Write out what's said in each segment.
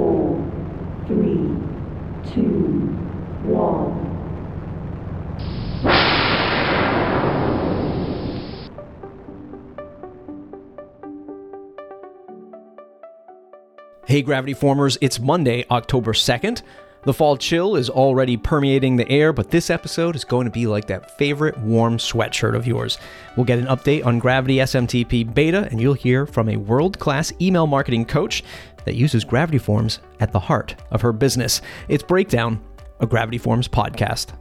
four, three, two, one. Hey, Gravity Formers, it's Monday, October 2nd. The fall chill is already permeating the air, but this episode is going to be like that favorite warm sweatshirt of yours. We'll get an update on Gravity SMTP beta, and you'll hear from a world class email marketing coach that uses Gravity Forms at the heart of her business. It's Breakdown, a Gravity Forms podcast.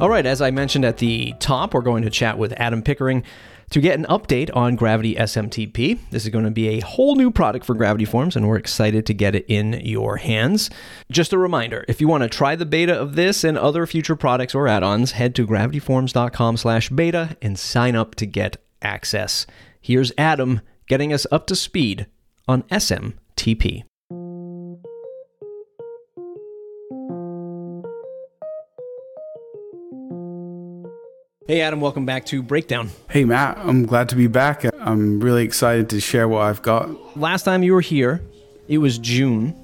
All right, as I mentioned at the top, we're going to chat with Adam Pickering to get an update on Gravity SMTP. This is going to be a whole new product for Gravity Forms, and we're excited to get it in your hands. Just a reminder, if you want to try the beta of this and other future products or add-ons, head to gravityforms.com slash beta and sign up to get access. Here's Adam getting us up to speed on SMTP. Hey, Adam, welcome back to Breakdown. Hey, Matt, I'm glad to be back. I'm really excited to share what I've got. Last time you were here, it was June.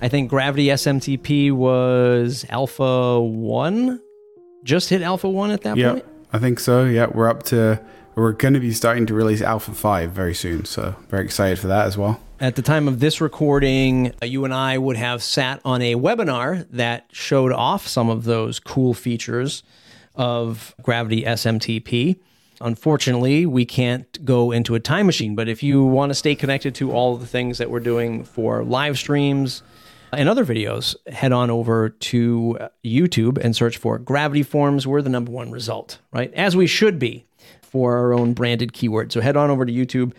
I think Gravity SMTP was Alpha 1. Just hit Alpha 1 at that Yeah, point? I think so. Yeah, we're up to, we're going to be starting to release Alpha 5 very soon. So, very excited for that as well. At the time of this recording, uh, you and I would have sat on a webinar that showed off some of those cool features of Gravity SMTP. Unfortunately, we can't go into a time machine, but if you want to stay connected to all the things that we're doing for live streams and other videos, head on over to YouTube and search for Gravity Forms. We're the number one result, right? As we should be for our own branded keyword. So head on over to YouTube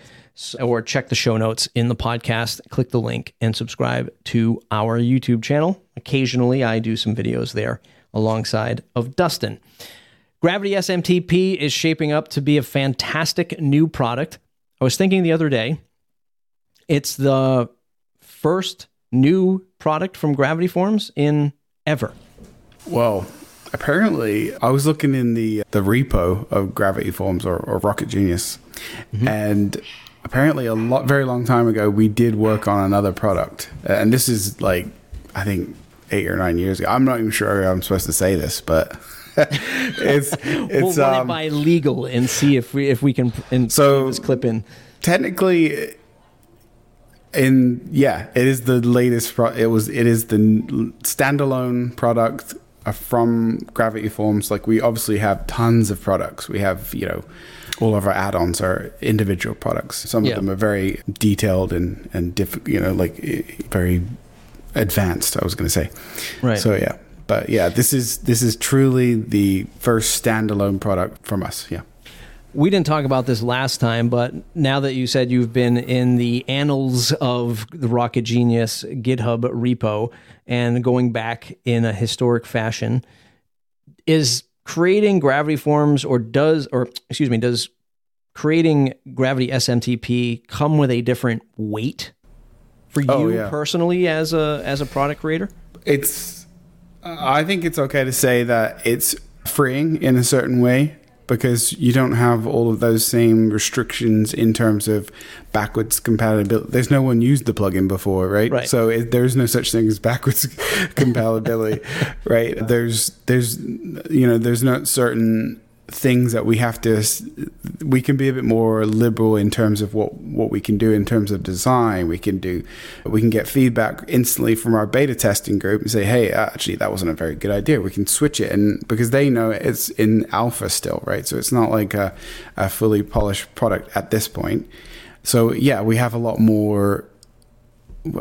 or check the show notes in the podcast, click the link, and subscribe to our YouTube channel. Occasionally, I do some videos there alongside of Dustin. Gravity SMTP is shaping up to be a fantastic new product. I was thinking the other day, it's the first new product from Gravity Forms in ever. Well, apparently, I was looking in the the repo of Gravity Forms or, or Rocket Genius, mm-hmm. and apparently, a lot very long time ago, we did work on another product, and this is like I think eight or nine years ago. I'm not even sure I'm supposed to say this, but it's it's we'll run um, it by legal and see if we if we can and So- this clip in. technically in yeah it is the latest pro- it was it is the standalone product uh, from gravity forms like we obviously have tons of products we have you know all of our add-ons are individual products some Yeah. of them are very detailed and and diff- you know like very advanced i was going to say. Right. so yeah. But yeah this is this is truly the first standalone product from us yeah. We didn't talk about this last time, but now that you said you've been in the annals of the Rocket Genius GitHub repo and going back in a historic fashion, is creating gravity forms or does or excuse me, does creating gravity SMTP come with a different weight for oh, you Oh, yeah. personally as a as a product creator? it's i think it's okay to say that it's freeing in a certain way because you don't have all of those same restrictions in terms of backwards compatibility there's no one used the plugin before right, Right. so it, there's no such thing as backwards compatibility right there's there's you know there's not certain things that we have to we can be a bit more liberal in terms of what what we can do in terms of design. We can do we can get feedback instantly from our beta testing group and say hey actually that wasn't a very good idea. We can switch it and because they know it's in alpha still right? So it's not like a, a fully polished product at this point. So yeah we have a lot more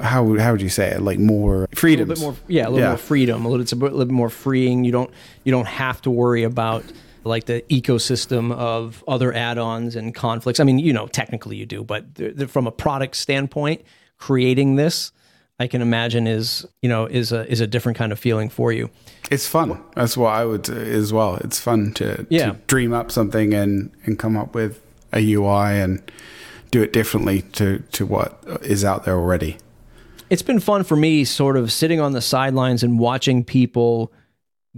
how would how would you say it? Like more a freedoms little bit more yeah a little Yeah. more freedom a little it's a bit- little bit more freeing. You don't you don't have to worry about like the ecosystem of other add-ons and conflicts i mean you know technically you do but th- th- from a product standpoint creating this i can imagine is you know is a is a different kind of feeling for you It's fun. That's what I would say as well. It's fun to, Yeah. to dream up something and, and come up with a UI and do it differently to, to what is out there already. it's been fun for me sort of sitting on the sidelines and watching people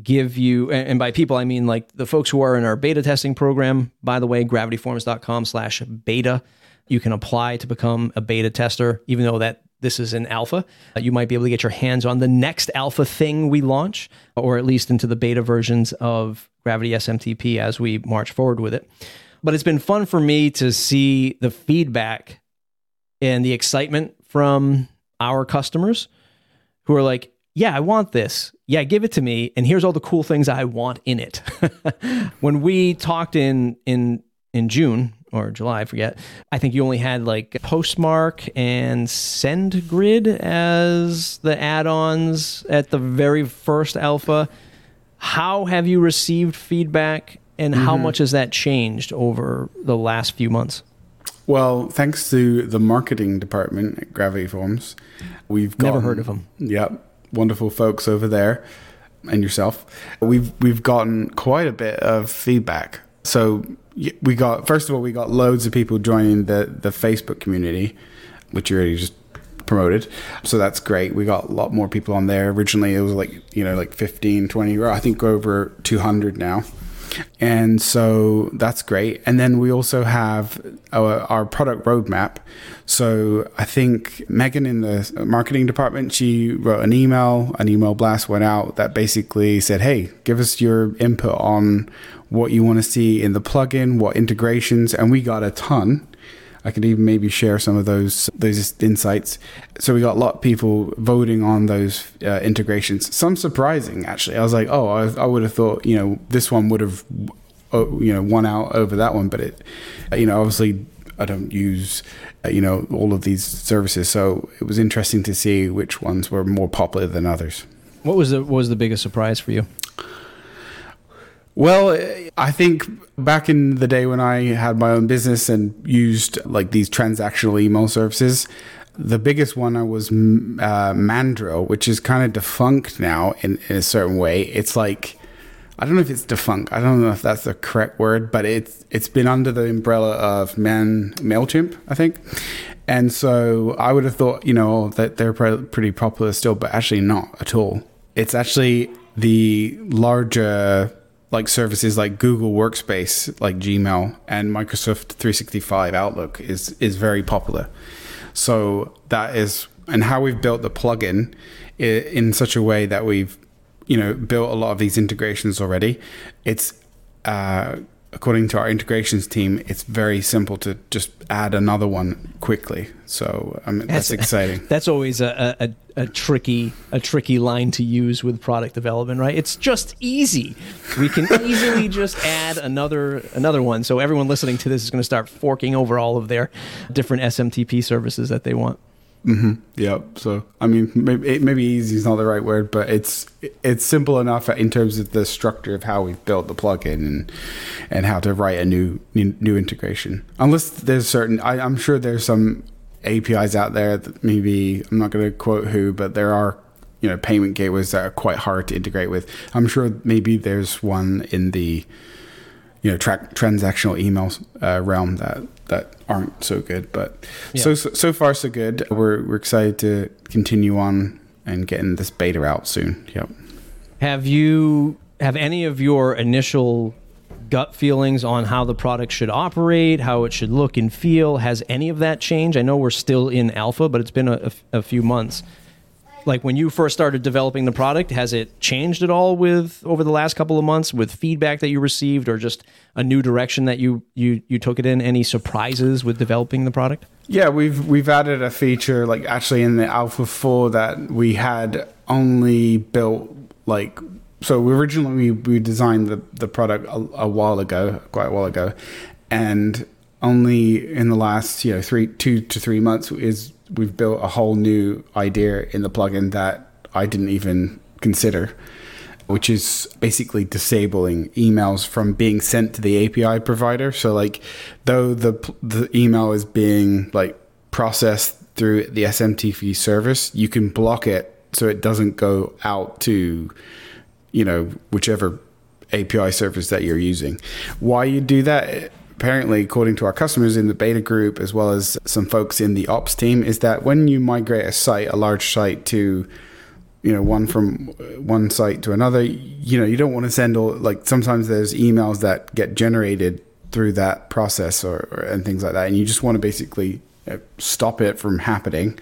give you and by people I mean like the folks who are in our beta testing program. By the way, gravityforms.com slash beta. You can apply to become a beta tester, even though that this is an alpha. You might be able to get your hands on the next alpha thing we launch, or at least into the beta versions of Gravity SMTP as we march forward with it. But it's been fun for me to see the feedback and the excitement from our customers who are like, yeah, I want this. Yeah, give it to me. And here's all the cool things I want in it. when we talked in in in June or July, I forget, I think you only had like Postmark and SendGrid as the add-ons at the very first alpha. How have you received feedback and how mm-hmm. much has that changed over the last few months? Well, thanks to the marketing department at Gravity Forms, we've Never heard of them. Yep, wonderful folks over there, and yourself. We've we've gotten quite a bit of feedback. So we got first of all we got loads of people joining the the Facebook community, which you already just promoted. So that's great. We got a lot more people on there. Originally it was like, you know, like 15, 20, or I think over 200 now. And so that's great. And then we also have our, our product roadmap. So I think Megan in the marketing department, she wrote an email, an email blast went out that basically said, hey, give us your input on what you want to see in the plugin, what integrations. And we got a ton. I could even maybe share some of those those insights. So we got a lot of people voting on those uh, integrations. Some surprising, actually. I was like, oh, I, I would have thought, you know, this one would have, uh, you know, won out over that one. But it, uh, you know, obviously, I don't use, uh, you know, all of these services. So it was interesting to see which ones were more popular than others. What was the what was the biggest surprise for you? Well, I think back in the day when I had my own business and used like these transactional email services, the biggest one I was uh, Mandrill, which is kind of defunct now in, in a certain way. It's like I don't know if it's defunct. I don't know if that's the correct word, but it's it's been under the umbrella of Man Mailchimp, I think. And so I would have thought, you know, that they're pre- pretty popular still, but actually not at all. It's actually the larger like services like Google Workspace, like Gmail and Microsoft 365 Outlook is is very popular. So that is and how we've built the plugin in such a way that we've you know built a lot of these integrations already. It's uh, according to our integrations team, it's very simple to just add another one quickly. So I mean, that's, exciting. That's always a, a, a, a tricky a tricky line to use with product development, right? It's just easy. We can easily just add another another one. So everyone listening to this is going to start forking over all of their different SMTP services that they want. Mm-hmm. Yep. So I mean, maybe maybe easy is not the right word, but it's it's simple enough in terms of the structure of how we've built the plugin and and how to write a new new, new integration. Unless there's certain, I, I'm sure there's some APIs out there that maybe I'm not going to quote who, but there are you know payment gateways that are quite hard to integrate with. I'm sure maybe there's one in the you know track transactional emails uh, realm that that aren't so good but so, so so far so good we're we're excited to continue on and getting this beta out soon yep Have you have any of your initial gut feelings on how the product should operate, how it should look and feel? Has any of that changed? I know we're still in alpha, but it's been a- a few months. Like when you first started developing the product, has it changed at all with over the last couple of months with feedback that you received or just a new direction that you you you took it in? Any surprises with developing the product? yeah we've we've added a feature like actually in the alpha 4 that we had only built like so originally we, we designed the, the product a, a while ago quite a while ago and only in the last you know three two to three months is we've built a whole new idea in the plugin that i didn't even consider which is basically disabling emails from being sent to the API provider. So like though the the email is being like processed through the SMTP service, you can block it so it doesn't go out to you know whichever API service that you're using. Why you do that apparently according to our customers in the beta group as well as some folks in the ops team is that when you migrate a site, a large site to you know one from one site to another you know, you don't want to send all like sometimes there's emails that get generated through that process or, or and things like that, and you just want to basically uh, stop it from happening.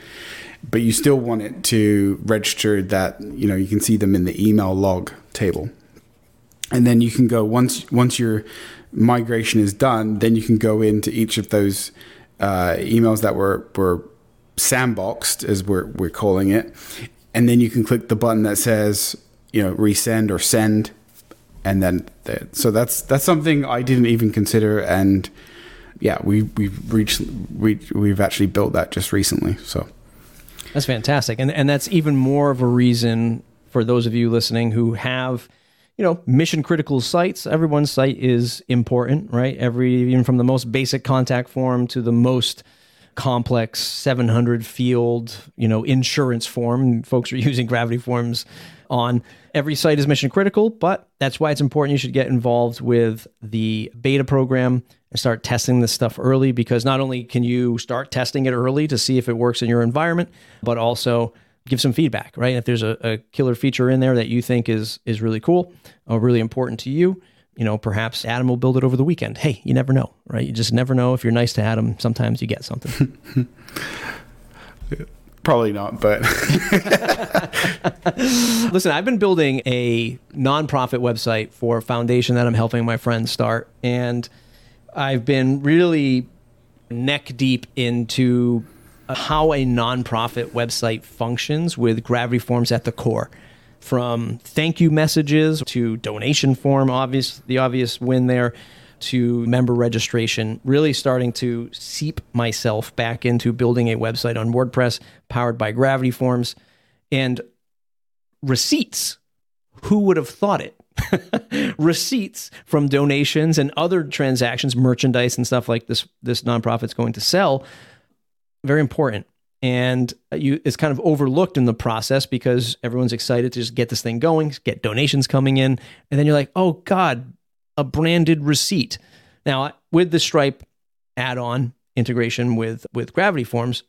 But you still want it to register that you know you can see them in the email log table, and then you can go once once your migration is done, then you can go into each of those uh, emails that were were sandboxed, as we're we're calling it, and then you can click the button that says you know resend or send. And then the, so that's that's something I didn't even consider. And yeah we we've reached we, we've actually built that just recently so. That's fantastic. And and that's even more of a reason for those of you listening who have you know mission critical sites everyone's site is important right every even from the most basic contact form to the most complex 700 field you know insurance form folks are using gravity forms on. Every site is mission critical, but that's why it's important you should get involved with the beta program and start testing this stuff early because not only can you start testing it early to see if it works in your environment, but also give some feedback, right? If there's a, a killer feature in there that you think is is really cool or really important to you, you know, perhaps Adam will build it over the weekend. Hey, you never know, right? You just never know. If you're nice to Adam, sometimes you get something. Probably not, but listen, I've been building a nonprofit website for a foundation that I'm helping my friends start, and I've been really neck deep into Uh, how a nonprofit website functions with Gravity Forms at the core. From thank you messages to donation form, obvious the obvious win there to member registration, really starting to seep myself back into building a website on WordPress powered by Gravity Forms and receipts. Who would have thought it? receipts from donations and other transactions, merchandise and stuff like this this nonprofit's going to sell. Very important. And you, it's kind of overlooked in the process because everyone's excited to just get this thing going, get donations coming in, and then you're like, "Oh God, a branded receipt. Now, with the Stripe add-on integration with with Gravity Forms,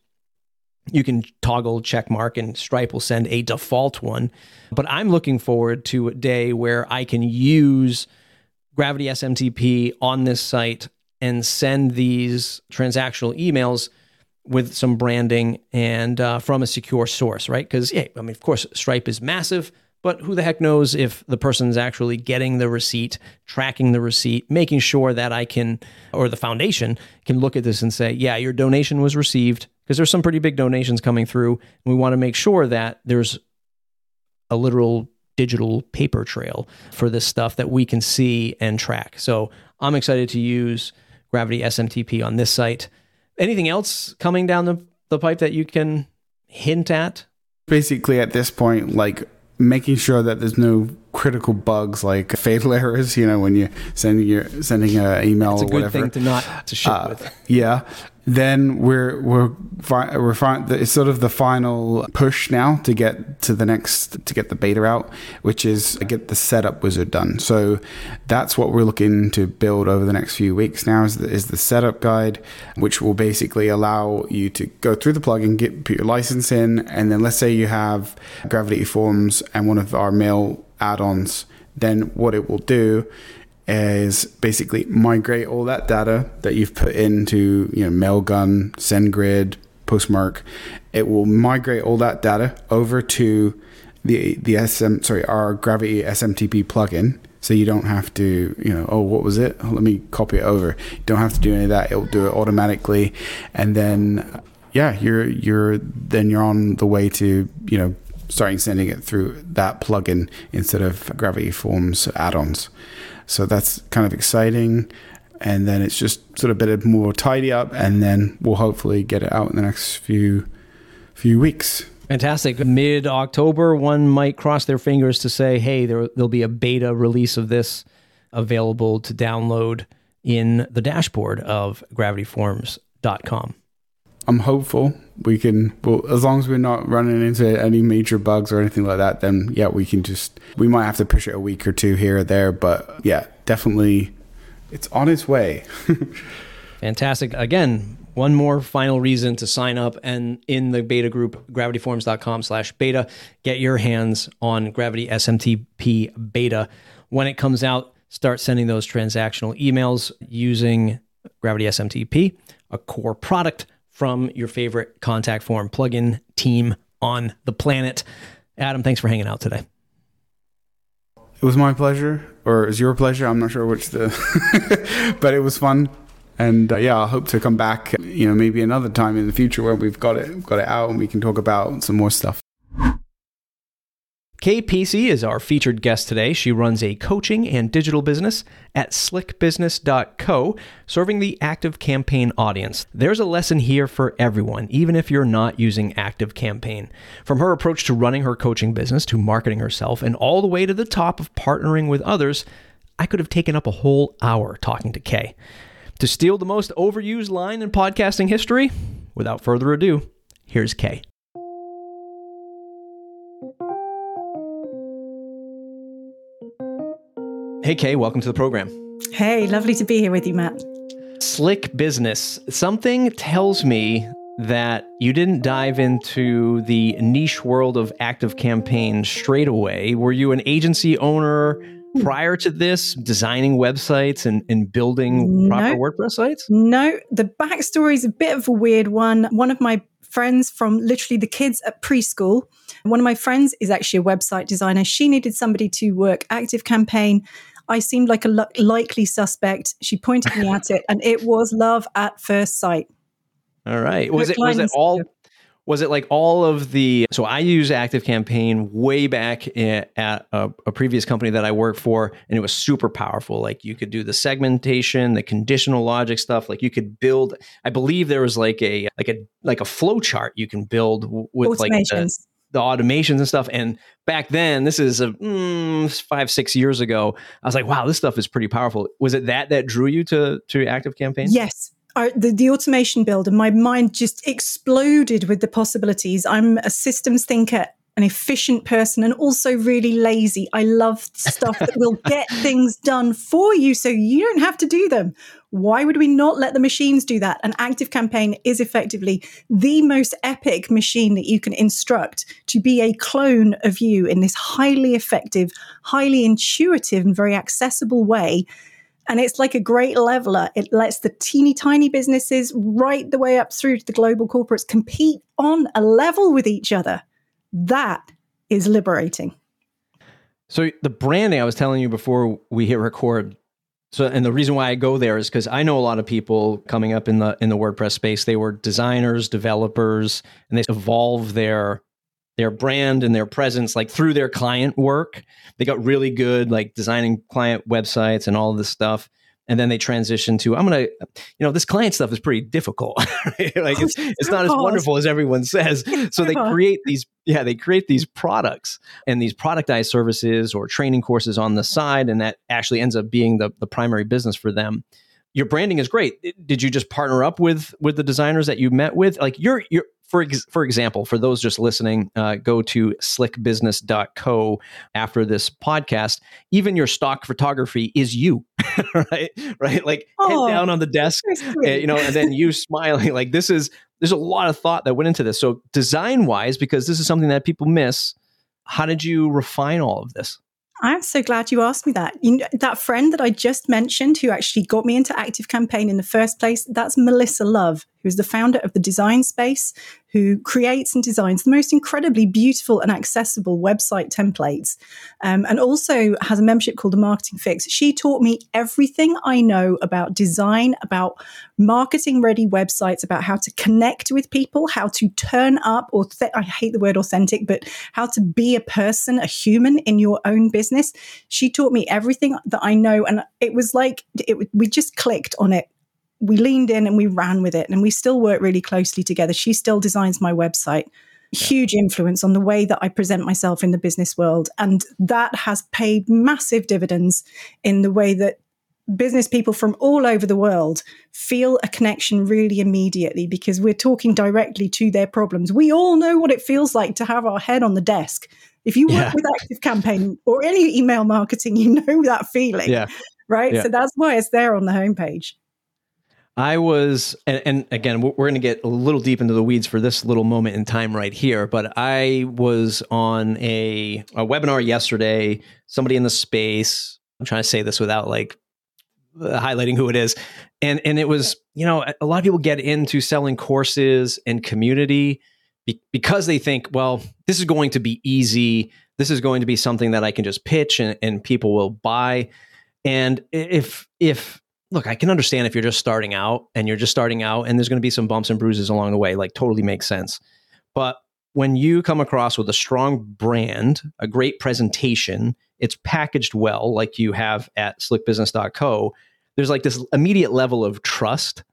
you can toggle check mark and Stripe will send a default one. But I'm looking forward to a day where I can use Gravity SMTP on this site and send these transactional emails with some branding and uh, from a secure source, right? Because yeah, I mean, of course, Stripe is massive. But who the heck knows if the person's actually getting the receipt, tracking the receipt, making sure that I can, or the foundation can look at this and say, yeah, your donation was received, because there's some pretty big donations coming through. And we want to make sure that there's a literal digital paper trail for this stuff that we can see and track. So I'm excited to use Gravity SMTP on this site. Anything else coming down the, the pipe that you can hint at? Basically, at this point, like making sure that there's no critical bugs like fatal errors. You know, when you're sending your sending an email It's a or good whatever. thing to not to ship Uh, with. yeah. Then we're we're we're fi- it's sort of the final push now to get to the next to get the beta out, which is get the setup wizard done. So that's what we're looking to build over the next few weeks. Now is the, is the setup guide, which will basically allow you to go through the plugin, get put your license in, and then let's say you have Gravity Forms and one of our mail add-ons. Then what it will do is basically migrate all that data that you've put into you know mailgun sendgrid postmark. It will migrate all that data over to the the sm sorry our gravity smtp plugin. So you don't have to you know oh what was it? Let me copy it over. You don't have to do any of that. It'll do it automatically. And then yeah you're you're then you're on the way to you know starting sending it through that plugin instead of gravity forms add-ons so that's kind of exciting. And then it's just sort of a bit of more tidy up, and then we'll hopefully get it out in the next few few weeks. Fantastic. Mid October, one might cross their fingers to say, hey, there, there'll be a beta release of this available to download in the dashboard of gravityforms.com. I'm hopeful we can. Well, as long as we're not running into any major bugs or anything like that, then yeah, we can just. We might have to push it a week or two here or there, but yeah, definitely, it's on its way. Fantastic. Again, one more final reason to sign up and in the beta group gravityforms.com slash beta get your hands on gravity smtp beta when it comes out start sending those transactional emails using gravity smtp a core product from your favorite contact form. Plugin team on the planet. Adam thanks for hanging out today. It was my pleasure or was your pleasure? I'm not sure which the but it was fun. And uh, yeah, I hope to come back, you know, maybe another time in the future where we've got it got it out and we can talk about some more stuff. Kay Peacey is our featured guest today. She runs a coaching and digital business at slickbusiness.co, serving the Active Campaign audience. There's a lesson here for everyone, even if you're not using Active Campaign. From her approach to running her coaching business to marketing herself, and all the way to the top of partnering with others, I could have taken up a whole hour talking to Kay. To steal the most overused line in podcasting history, without further ado, here's Kay. Hey, Kay, welcome to the program. Hey, lovely to be here with you, Matt. Slick business. Something tells me that you didn't dive into the niche world of active campaigns straight away. Were you an agency owner? prior to this designing websites and, and building proper no, WordPress sites? No, the backstory is a bit of a weird one. One of my friends from literally the kids at preschool, one of my friends is actually a website designer. She needed somebody to work Active Campaign. I seemed like a likely suspect. She pointed me at it, and it was love at first sight. All right. Was it was it all was it like all of the so i use active campaign way back eh, at a, a, previous company that i worked for and it was super powerful like you could do the segmentation the conditional logic stuff like you could build i believe there was like a like a like a flow chart you can build with like the, the automations and stuff. And back then this is a mm, five six years ago i was like wow this stuff is pretty powerful. Was it that that drew you to to active campaign? Yes. The, the automation builder, my mind just exploded with the possibilities. I'm a systems thinker, an efficient person, and also really lazy. I love stuff that will get things done for you so you don't have to do them. Why would we not let the machines do that? An active campaign is effectively the most epic machine that you can instruct to be a clone of you in this highly effective, highly intuitive, and very accessible way and it's like a great leveler. It lets the teeny tiny businesses right the way up through to the global corporates compete on a level with each other. That is liberating. So the branding I was telling you before we hit record. So and the reason why I go there is because I know a lot of people coming up in the in the WordPress space. They were designers, developers, and they evolve their their brand and their presence like through their client work. They got really good like designing client websites and all this stuff. And then they transition to I'm gonna, you know, this client stuff is pretty difficult. Right? Like it's it's not as wonderful as everyone says. So they create these, yeah, they create these products and these productized services or training courses on the side, and that actually ends up being the the primary business for them your branding is great. Did you just partner up with with the designers that you met with? Like you're you're for ex- for example, for those just listening, uh, go to slickbusiness.co after this podcast. Even your stock photography is you, right? Right, like oh, head down on the desk, uh, you know, and then you smiling. Like this is there's a lot of thought that went into this. So design wise, because this is something that people miss. How did you refine all of this? I'm so glad you asked me that. You know, that friend that I just mentioned who actually got me into Active Campaign in the first place, that's Melissa Love, who's the founder of the Design Space, who creates and designs the most incredibly beautiful and accessible website templates, um, and also has a membership called the Marketing Fix. She taught me everything I know about design, about marketing ready websites, about how to connect with people, how to turn up, or th- I hate the word authentic, but how to be a person, a human in your own business. She taught me everything that I know, and it was like it, we just clicked on it we leaned in and we ran with it and we still work really closely together. She still designs my website. Yeah. Huge influence on the way that I present myself in the business world. And that has paid massive dividends in the way that business people from all over the world feel a connection really immediately because we're talking directly to their problems. We all know what it feels like to have our head on the desk. If you work yeah. with Active Campaign or any email marketing, you know that feeling. Yeah. Right. Yeah. So that's why it's there on the homepage. I was, and, and again, we're going to get a little deep into the weeds for this little moment in time right here. But I was on a, a webinar yesterday. Somebody in the space. I'm trying to say this without like highlighting who it is, and and it was you know a lot of people get into selling courses and community be, because they think well this is going to be easy. This is going to be something that I can just pitch and, and people will buy. And if if look, I can understand if you're just starting out and you're just starting out and there's going to be some bumps and bruises along the way, like totally makes sense. But when you come across with a strong brand, a great presentation, it's packaged well, like you have at slickbusiness.co, there's like this immediate level of trust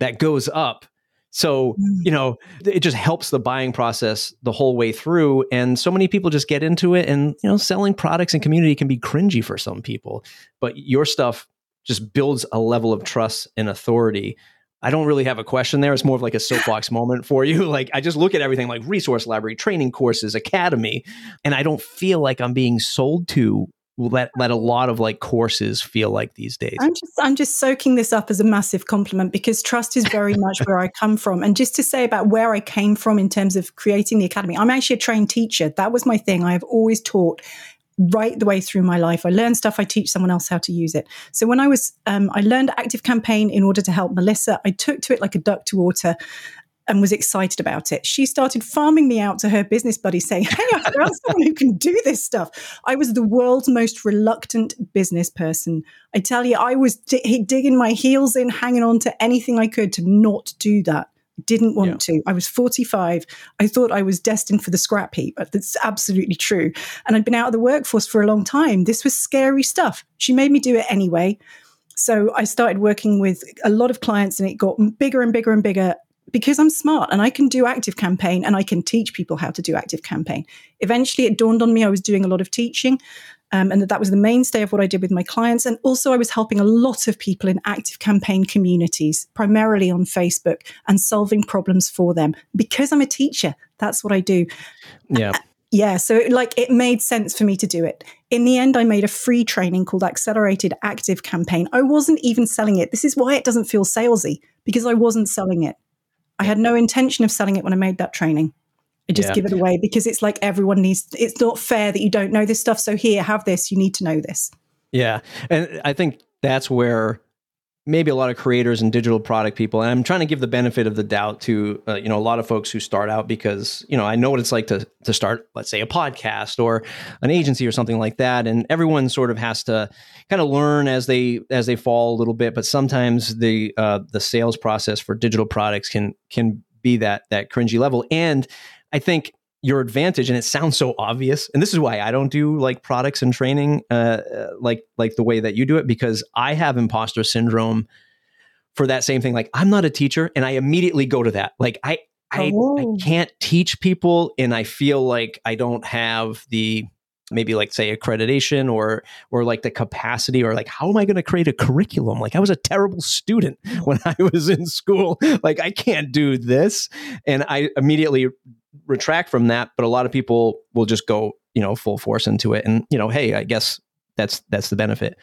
that goes up. So, mm. you know, it just helps the buying process the whole way through. And so many people just get into it. And, you know, selling products and community can be cringy for some people. But your stuff just builds a level of trust and authority. I don't really have a question there. It's more of like a soapbox moment for you. Like I just look at everything like resource library, training courses, academy, and I don't feel like I'm being sold to let let a lot of like courses feel like these days. I'm just I'm just soaking this up as a massive compliment because trust is very much where I come from. And just to say about where I came from in terms of creating the academy, I'm actually a trained teacher. That was my thing. I have always taught right the way through my life. I learn stuff, I teach someone else how to use it. So when I was, um, I learned Active Campaign in order to help Melissa. I took to it like a duck to water and was excited about it. She started farming me out to her business buddy saying, Hey, I found someone who can do this stuff. I was the world's most reluctant business person. I tell you, I was d- digging my heels in, hanging on to anything I could to not do that didn't want yeah. to. I was 45. I thought I was destined for the scrap heap. That's absolutely true. And I'd been out of the workforce for a long time. This was scary stuff. She made me do it anyway. So I started working with a lot of clients and it got bigger and bigger and bigger because I'm smart and I can do active campaign and I can teach people how to do active campaign. Eventually it dawned on me I was doing a lot of teaching um, and that that was the mainstay of what I did with my clients. And also, I was helping a lot of people in active campaign communities, primarily on Facebook, and solving problems for them because I'm a teacher. That's what I do. Yeah. Yeah, so like it made sense for me to do it. In the end, I made a free training called Accelerated Active Campaign. I wasn't even selling it. This is why it doesn't feel salesy because I wasn't selling it. I had no intention of selling it when I made that training. I just yeah. give it away because it's like everyone needs it's not fair that you don't know this stuff. So here have this. You need to know this. Yeah. And i think that's where maybe a lot of creators and digital product people and i'm trying to give the benefit of the doubt to uh, you know a lot of folks who start out because you know i know what it's like to to start let's say a podcast or an agency or something like that. And everyone sort of has to kind of learn as they as they fall a little bit. But sometimes the uh, the sales process for digital products can can be that that cringy level. And I think your advantage and it sounds so obvious and this is why i don't do like products and training uh, uh, like like the way that you do it because i have imposter syndrome for that same thing. Like i'm not a teacher and i immediately go to that. Like i I, oh. I can't teach people and i feel like i don't have the maybe like say accreditation or or like the capacity or like how am i going to create a curriculum? Like i was a terrible student when i was in school. Like i can't do this. And i immediately retract from that, but a lot of people will just go, you know, full force into it. And, you know, hey, I guess that's that's the benefit.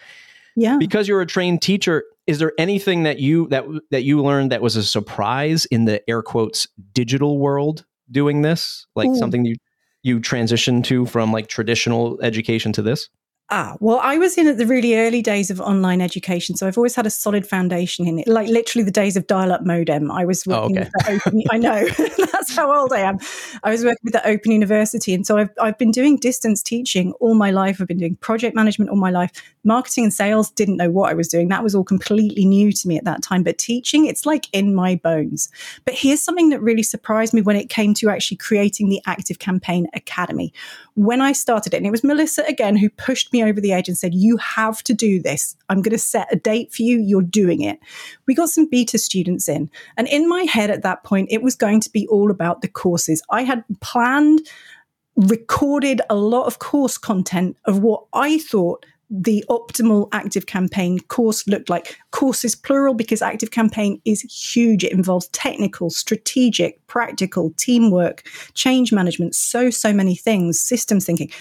Yeah. Because you're a trained teacher, is there anything that you that that you learned that was a surprise in the air quotes digital world doing this? Like Ooh. something you you transitioned to from like traditional education to this? Ah, well, I was in at the really early days of online education, so I've always had a solid foundation in it. Like literally the days of dial-up modem. I was working oh, okay. with the open. I know that's how old I am. I was working with the Open University, and so I've I've been doing distance teaching all my life. I've been doing project management all my life. Marketing and sales didn't know what I was doing. That was all completely new to me at that time. But teaching, it's like in my bones. But here's something that really surprised me when it came to actually creating the Active Campaign Academy. When I started it, and it was Melissa again who pushed me over the edge and said, You have to do this. I'm going to set a date for you. You're doing it. We got some beta students in. And in my head at that point, it was going to be all about the courses. I had planned, recorded a lot of course content of what I thought the optimal active campaign course looked like. Courses plural because active campaign is huge. It involves technical, strategic, practical, teamwork, change management, so, so many things, systems thinking.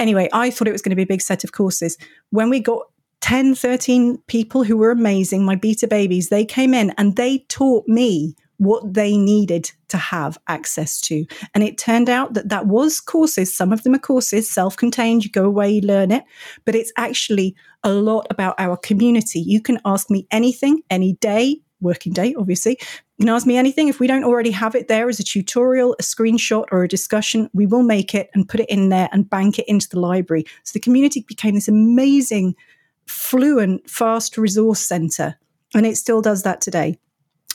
Anyway, I thought it was going to be a big set of courses. When we got 10, 13 people who were amazing, my beta babies, they came in and they taught me what they needed to have access to. And it turned out that that was courses. Some of them are courses, self contained, you go away, you learn it. But it's actually a lot about our community. You can ask me anything, any day, working day, obviously. You can ask me anything. If we don't already have it there as a tutorial, a screenshot, or a discussion, we will make it and put it in there and bank it into the library. So the community became this amazing, fluent, fast resource center. And it still does that today.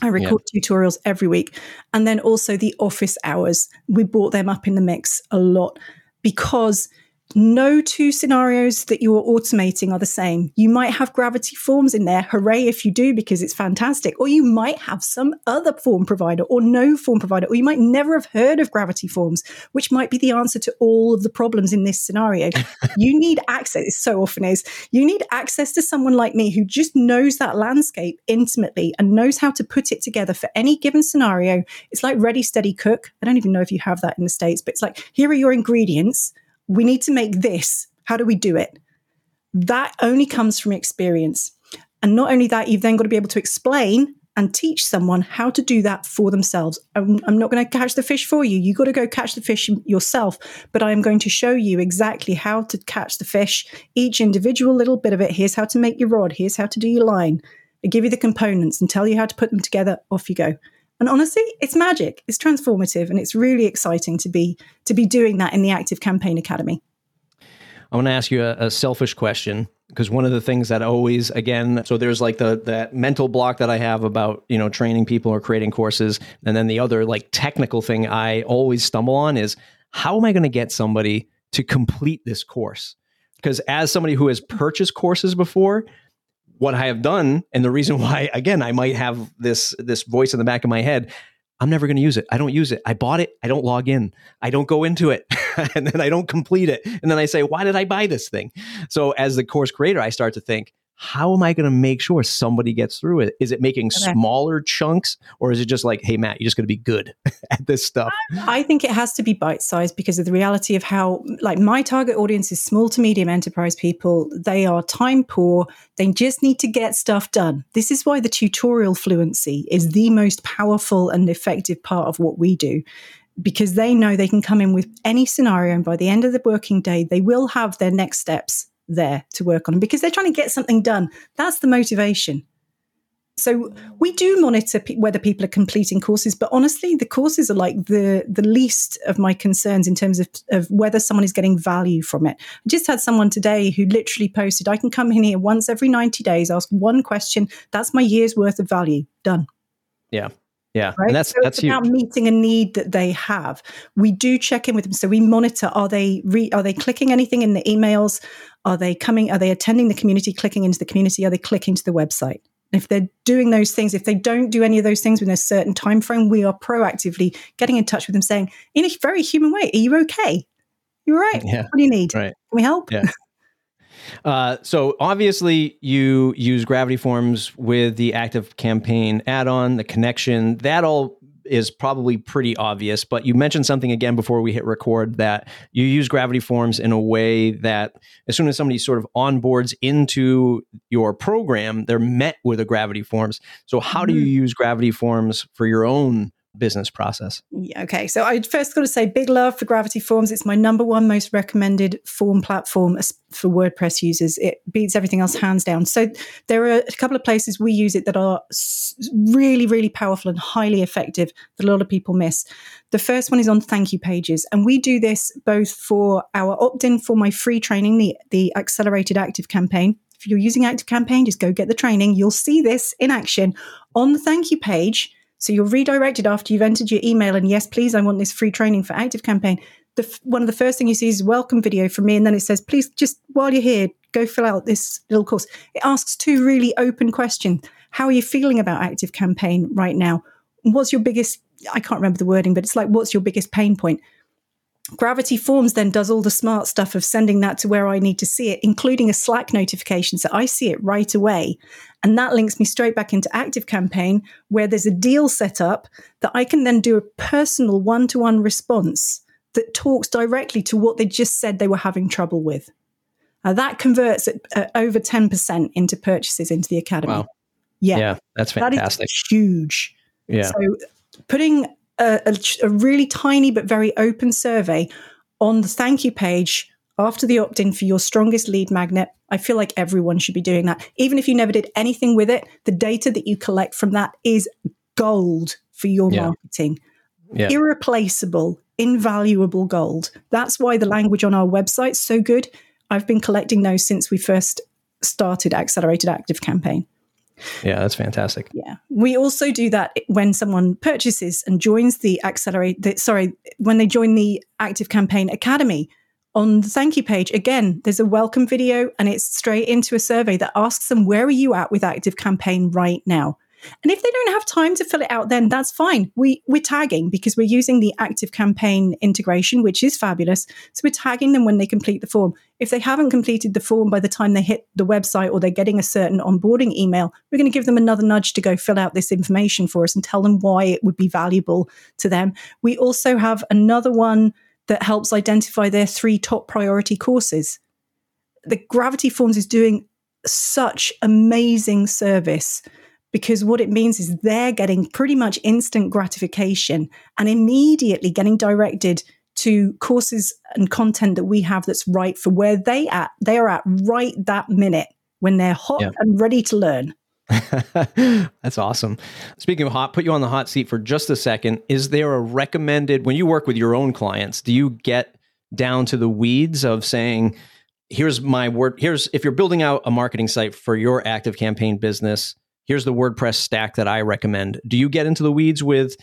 I record tutorials every week. And then also the office hours. We brought them up in the mix a lot because no two scenarios that you're automating are the same. You might have gravity forms in there. Hooray if you do, because it's fantastic. Or you might have some other form provider or no form provider, or you might never have heard of gravity forms, which might be the answer to all of the problems in this scenario. you need access, it so often is. You need access to someone like me who just knows that landscape intimately and knows how to put it together for any given scenario. It's like ready, steady, cook. I don't even know if you have that in the States, but it's like, here are your ingredients we need to make this. How do we do it? That only comes from experience. And not only that, you've then got to be able to explain and teach someone how to do that for themselves. I'm, I'm not going to catch the fish for you. You've got to go catch the fish yourself, but I am going to show you exactly how to catch the fish, each individual little bit of it. Here's how to make your rod. Here's how to do your line. I give you the components and tell you how to put them together. Off you go. And honestly, it's magic. It's transformative and it's really exciting to be to be doing that in the Active Campaign Academy. I want to ask you a, a selfish question because one of the things that always again so there's like the that mental block that I have about, you know, training people or creating courses and then the other like technical thing I always stumble on is how am I going to get somebody to complete this course? Because as somebody who has purchased courses before, what I have done, and the reason why, again, I might have this this voice in the back of my head. I'm never going to use it. I don't use it. I bought it. I don't log in. I don't go into it. and then I don't complete it. And then I say, why did I buy this thing? So as the course creator, I start to think, how am I going to make sure somebody gets through it? Is it making okay. smaller chunks or is it just like, hey, Matt, you're just going to be good at this stuff? I think it has to be bite sized because of the reality of how, like, my target audience is small to medium enterprise people. They are time poor. They just need to get stuff done. This is why the tutorial fluency is the most powerful and effective part of what we do because they know they can come in with any scenario and by the end of the working day, they will have their next steps there to work on because they're trying to get something done. That's the motivation. So we do monitor p- whether people are completing courses, but honestly, the courses are like the the least of my concerns in terms of, of whether someone is getting value from it. I just had someone today who literally posted, "I can come in here once every ninety days, ask one question. That's my year's worth of value. Done." Yeah, yeah, right? and that's so that's it's about meeting a need that they have. We do check in with them, so we monitor: are they re- are they clicking anything in the emails? Are they coming? Are they attending the community? Clicking into the community? Are they clicking to the website? If they're doing those things, if they don't do any of those things within a certain time frame, we are proactively getting in touch with them, saying in a very human way, "Are you okay? You're right. Yeah. What do you need? Right. Can we help?" Yeah. Uh, so obviously you use Gravity Forms with the Active Campaign add-on, the connection. That all is probably pretty obvious, but you mentioned something again before we hit record that you use Gravity Forms in a way that as soon as somebody sort of onboards into your program, they're met with a Gravity Forms. So how do you mm-hmm. use Gravity Forms for your own business process? Yeah, okay. So I first got to say big love for Gravity Forms. It's my number one most recommended form platform for WordPress users. It beats everything else hands down. So there are a couple of places we use it that are really, really powerful and highly effective that a lot of people miss. The first one is on thank you pages. And we do this both for our opt in for my free training, the, the Accelerated Active campaign. If you're using Active Campaign, just go get the training. You'll see this in action on the thank you page so you're redirected after you've entered your email and yes, please, I want this free training for Active Campaign. The, one of the first thing you see is welcome video from me, and then it says, please, just while you're here, go fill out this little course. It asks two really open questions. How are you feeling about Active Campaign right now? What's your biggest? I can't remember the wording, but it's like, what's your biggest pain point? Gravity Forms then does all the smart stuff of sending that to where I need to see it, including a Slack notification. So I see it right away. And that links me straight back into Active Campaign, where there's a deal set up that I can then do a personal one to one response that talks directly to what they just said they were having trouble with. Uh, that converts at, uh, over 10% into purchases into the academy. Wow. Yeah. Yeah, that's fantastic. That is huge. Yeah. So putting a, a, a really tiny but very open survey on the thank you page after the opt in for your strongest lead magnet, I feel like everyone should be doing that. Even if you never did anything with it, the data that you collect from that is gold for your Yeah. marketing. Yeah. Irreplaceable, invaluable gold. That's why the language on our website's so good. I've been collecting those since we first started Accelerated Active Campaign. Yeah, that's fantastic. Yeah. We also do that when someone purchases and joins the Accelerate, the, sorry, when they join the Active Campaign Academy. On the thank you page, again, there's a welcome video and it's straight into a survey that asks them, where are you at with Active Campaign right now? And if they don't have time to fill it out, then that's fine. We, we're tagging because we're using the Active Campaign integration, which is fabulous. So we're tagging them when they complete the form. If they haven't completed the form by the time they hit the website or they're getting a certain onboarding email, we're going to give them another nudge to go fill out this information for us and tell them why it would be valuable to them. We also have another one that helps identify their three top priority courses. The Gravity Forms is doing such amazing service because what it means is they're getting pretty much instant gratification and immediately getting directed to courses and content that we have that's right for where they at they are at right that minute when they're hot Yeah. and ready to learn That's awesome. Speaking of hot, put you on the hot seat for just a second. Is there a recommended when you work with your own clients, do you get down to the weeds of saying, here's my word, here's if you're building out a marketing site for your active campaign business, here's the WordPress stack that I recommend. Do you get into the weeds with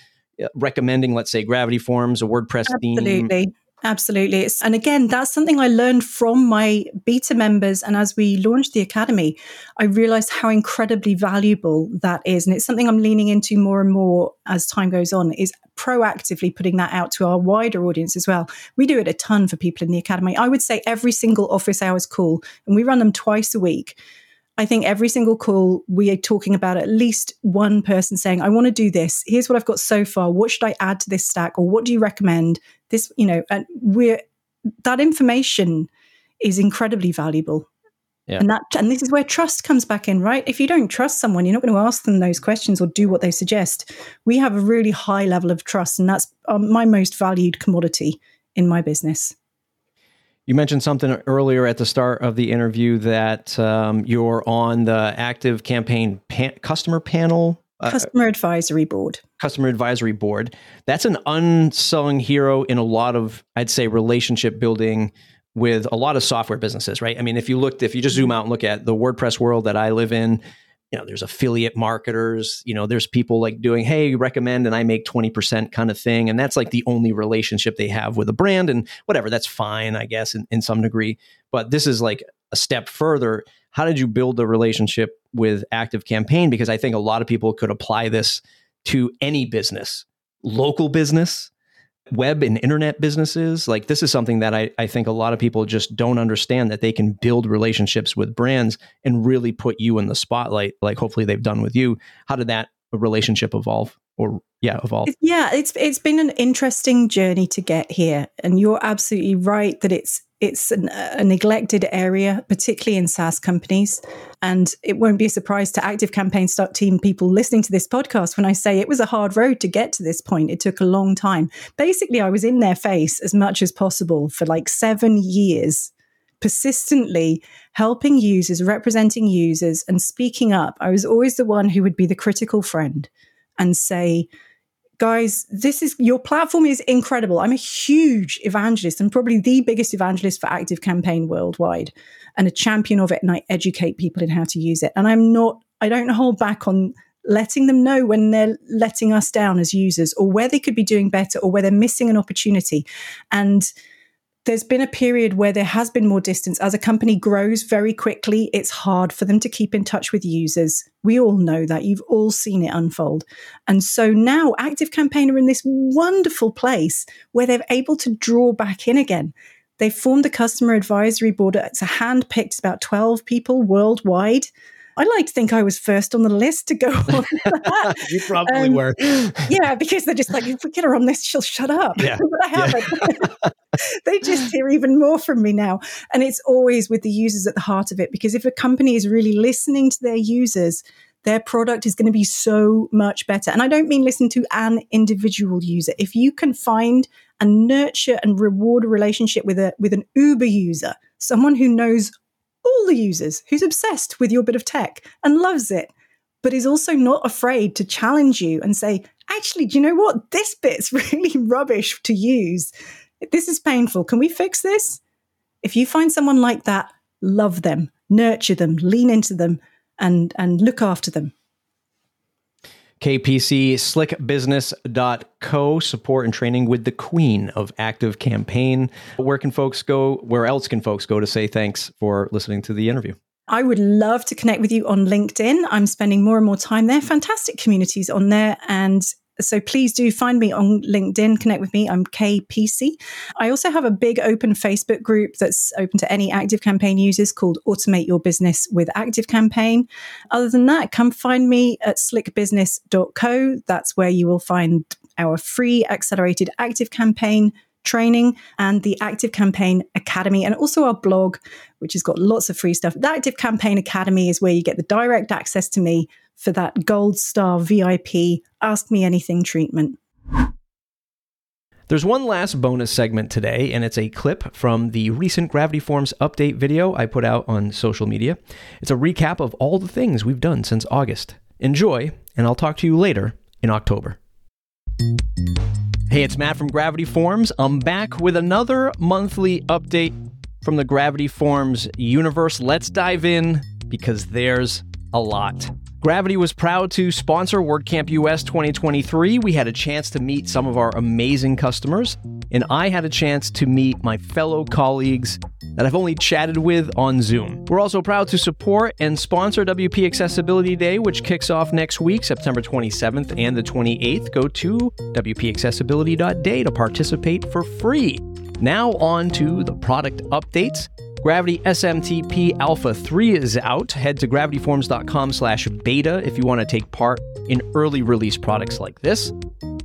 uh, recommending, let's say, Gravity Forms, a WordPress theme? Absolutely. Absolutely. And again, that's something I learned from my beta members. And as we launched the Academy, I realized how incredibly valuable that is. And it's something I'm leaning into more and more as time goes on is proactively putting that out to our wider audience as well. We do it a ton for people in the Academy. I would say every single office hours call, and we run them twice a week. I think every single call we are talking about at least one person saying, I want to do this. Here's what I've got so far. What should I add to this stack? Or what do you recommend? This, you know, and we're that information is incredibly valuable. Yeah. And that and this is where trust comes back in, right? If you don't trust someone, you're not going to ask them those questions or do what they suggest. We have a really high level of trust, and that's um, my most valued commodity in my business. You mentioned something earlier at the start of the interview that um, you're on the active campaign pan- customer panel, uh, Customer advisory board. customer advisory board. That's an unsung hero in a lot of, I'd say, relationship building with a lot of software businesses, right? I mean, if you looked, if you just zoom out and look at the WordPress world that I live in, you know, there's affiliate marketers, you know, there's people like doing, hey, recommend and I make 20% kind of thing. And that's like the only relationship they have with a brand and whatever, that's fine, I guess, in, in some degree. But this is like a step further. How did you build the relationship with Active Campaign? Because I think a lot of people could apply this to any business, local business, web and internet businesses. Like this is something that I, I think a lot of people just don't understand that they can build relationships with brands and really put you in the spotlight, like hopefully they've done with you. How did that relationship evolve or yeah, evolve? It's- Yeah, it's it's been an interesting journey to get here, and you're absolutely right that it's it's an, a neglected area, particularly in SaaS companies. And it won't be a surprise to Active Campaign Start Team people listening to this podcast when I say it was a hard road to get to this point. It took a long time. Basically, I was in their face as much as possible for like seven years persistently helping users, representing users, and speaking up. I was always the one who would be the critical friend and say, guys, this is your platform is incredible. I'm a huge evangelist and probably the biggest evangelist for Active Campaign worldwide and a champion of it. And I educate people in how to use it. And I'm not, I don't hold back on letting them know when they're letting us down as users or where they could be doing better or where they're missing an opportunity. And there's been a period where there has been more distance. As a company grows very quickly, it's hard for them to keep in touch with users. We all know that. You've all seen it unfold. And so now Active Campaign are in this wonderful place where they're able to draw back in again. They've formed a customer advisory board. It's a hand picked, about 12 people worldwide. I like to think I was first on the list to go on. that. you probably Um, were. yeah, because they're just like, if we get her on this, she'll shut up. Yeah. but I haven't. they just hear even more from me now. And it's always with the users at the heart of it, because if a company is really listening to their users, their product is going to be so much better. And I don't mean listen to an individual user. If you can find and nurture and reward a relationship with a with an Uber user, someone who knows all the users, who's obsessed with your bit of tech and loves it, but is also not afraid to challenge you and say, actually, do you know what? This bit's really rubbish to use. This is painful. Can we fix this? If you find someone like that, love them, nurture them, lean into them, and, and look after them. Kay Peacey slickbusiness.co support and training with the queen of active campaign. Where can folks go? Where else can folks go to say thanks for listening to the interview? I would love to connect with you on LinkedIn. I'm spending more and more time there. Fantastic communities on there. And so please do find me on LinkedIn, connect with me. I'm Kay Peacey. I also have a big open Facebook group that's open to any Active Campaign users called Automate Your Business with Active Campaign. Other than that, come find me at slickbusiness.co. That's where you will find our free accelerated Active Campaign training and the Active Campaign Academy, and also our blog, which has got lots of free stuff. The Active Campaign Academy is where you get the direct access to me for that gold star VIP Ask Me Anything treatment. There's one last bonus segment today, and it's a clip from the recent Gravity Forms update video I put out on social media. It's a recap of all the things we've done since August. Enjoy, and I'll talk to you later in October. Hey, it's Matt from Gravity Forms. I'm back with another monthly update from the Gravity Forms universe. Let's dive in because there's a lot. Gravity was proud to sponsor WordCamp US 2023. We had a chance to meet some of our amazing customers, and I had a chance to meet my fellow colleagues that I've only chatted with on Zoom. We're also proud to support and sponsor WP Accessibility Day, which kicks off next week, September 27th and the 28th. Go to WPAccessibility.day to participate for free. Now, on to the product updates. Gravity SMTP Alpha 3 is out. Head to gravityforms.com slash beta if you want to take part in early release products like this.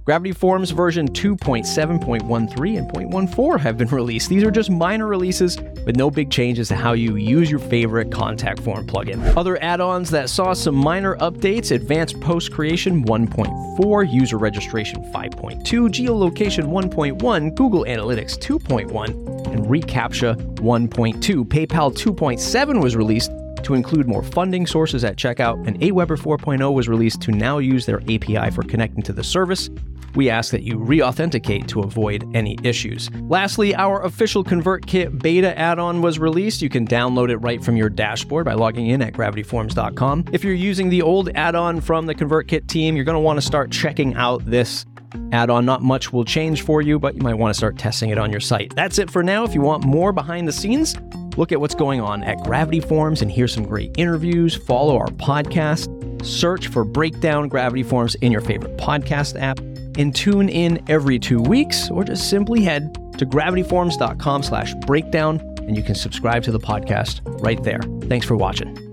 Gravity Forms version 2.7.13 and 0.14 have been released. These are just minor releases with no big changes to how you use your favorite contact form plugin. Other add-ons that saw some minor updates, Advanced Post Creation 1.4, User Registration 5.2, Geolocation 1.1, Google Analytics 2.1, and reCAPTCHA 1.2. PayPal 2.7 was released to include more funding sources at checkout, and Aweber 4.0 was released to now use their API for connecting to the service. We ask that you re authenticate to avoid any issues. Lastly, our official ConvertKit beta add on was released. You can download it right from your dashboard by logging in at gravityforms.com. If you're using the old add on from the ConvertKit team, you're going to want to start checking out this add on. Not much will change for you, but you might want to start testing it on your site. That's it for now. If you want more behind the scenes, look at what's going on at Gravity Forms and hear some great interviews. Follow our podcast. Search for Breakdown Gravity Forms in your favorite podcast app and tune in every two weeks or just simply head to gravityforms.com slash breakdown and you can subscribe to the podcast right there. Thanks for watching.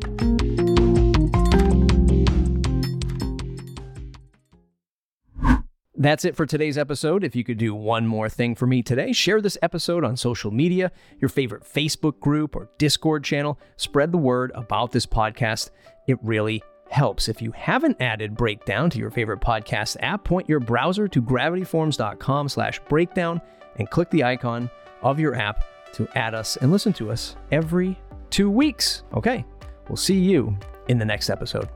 That's it for today's episode. If you could do one more thing for me today, share this episode on social media, your favorite Facebook group or Discord channel. Spread the word about this podcast. It really helps. If you haven't added Breakdown to your favorite podcast app, point your browser to gravityforms.com slash breakdown and click the icon of your app to add us and listen to us every two weeks. Okay, we'll see you in the next episode.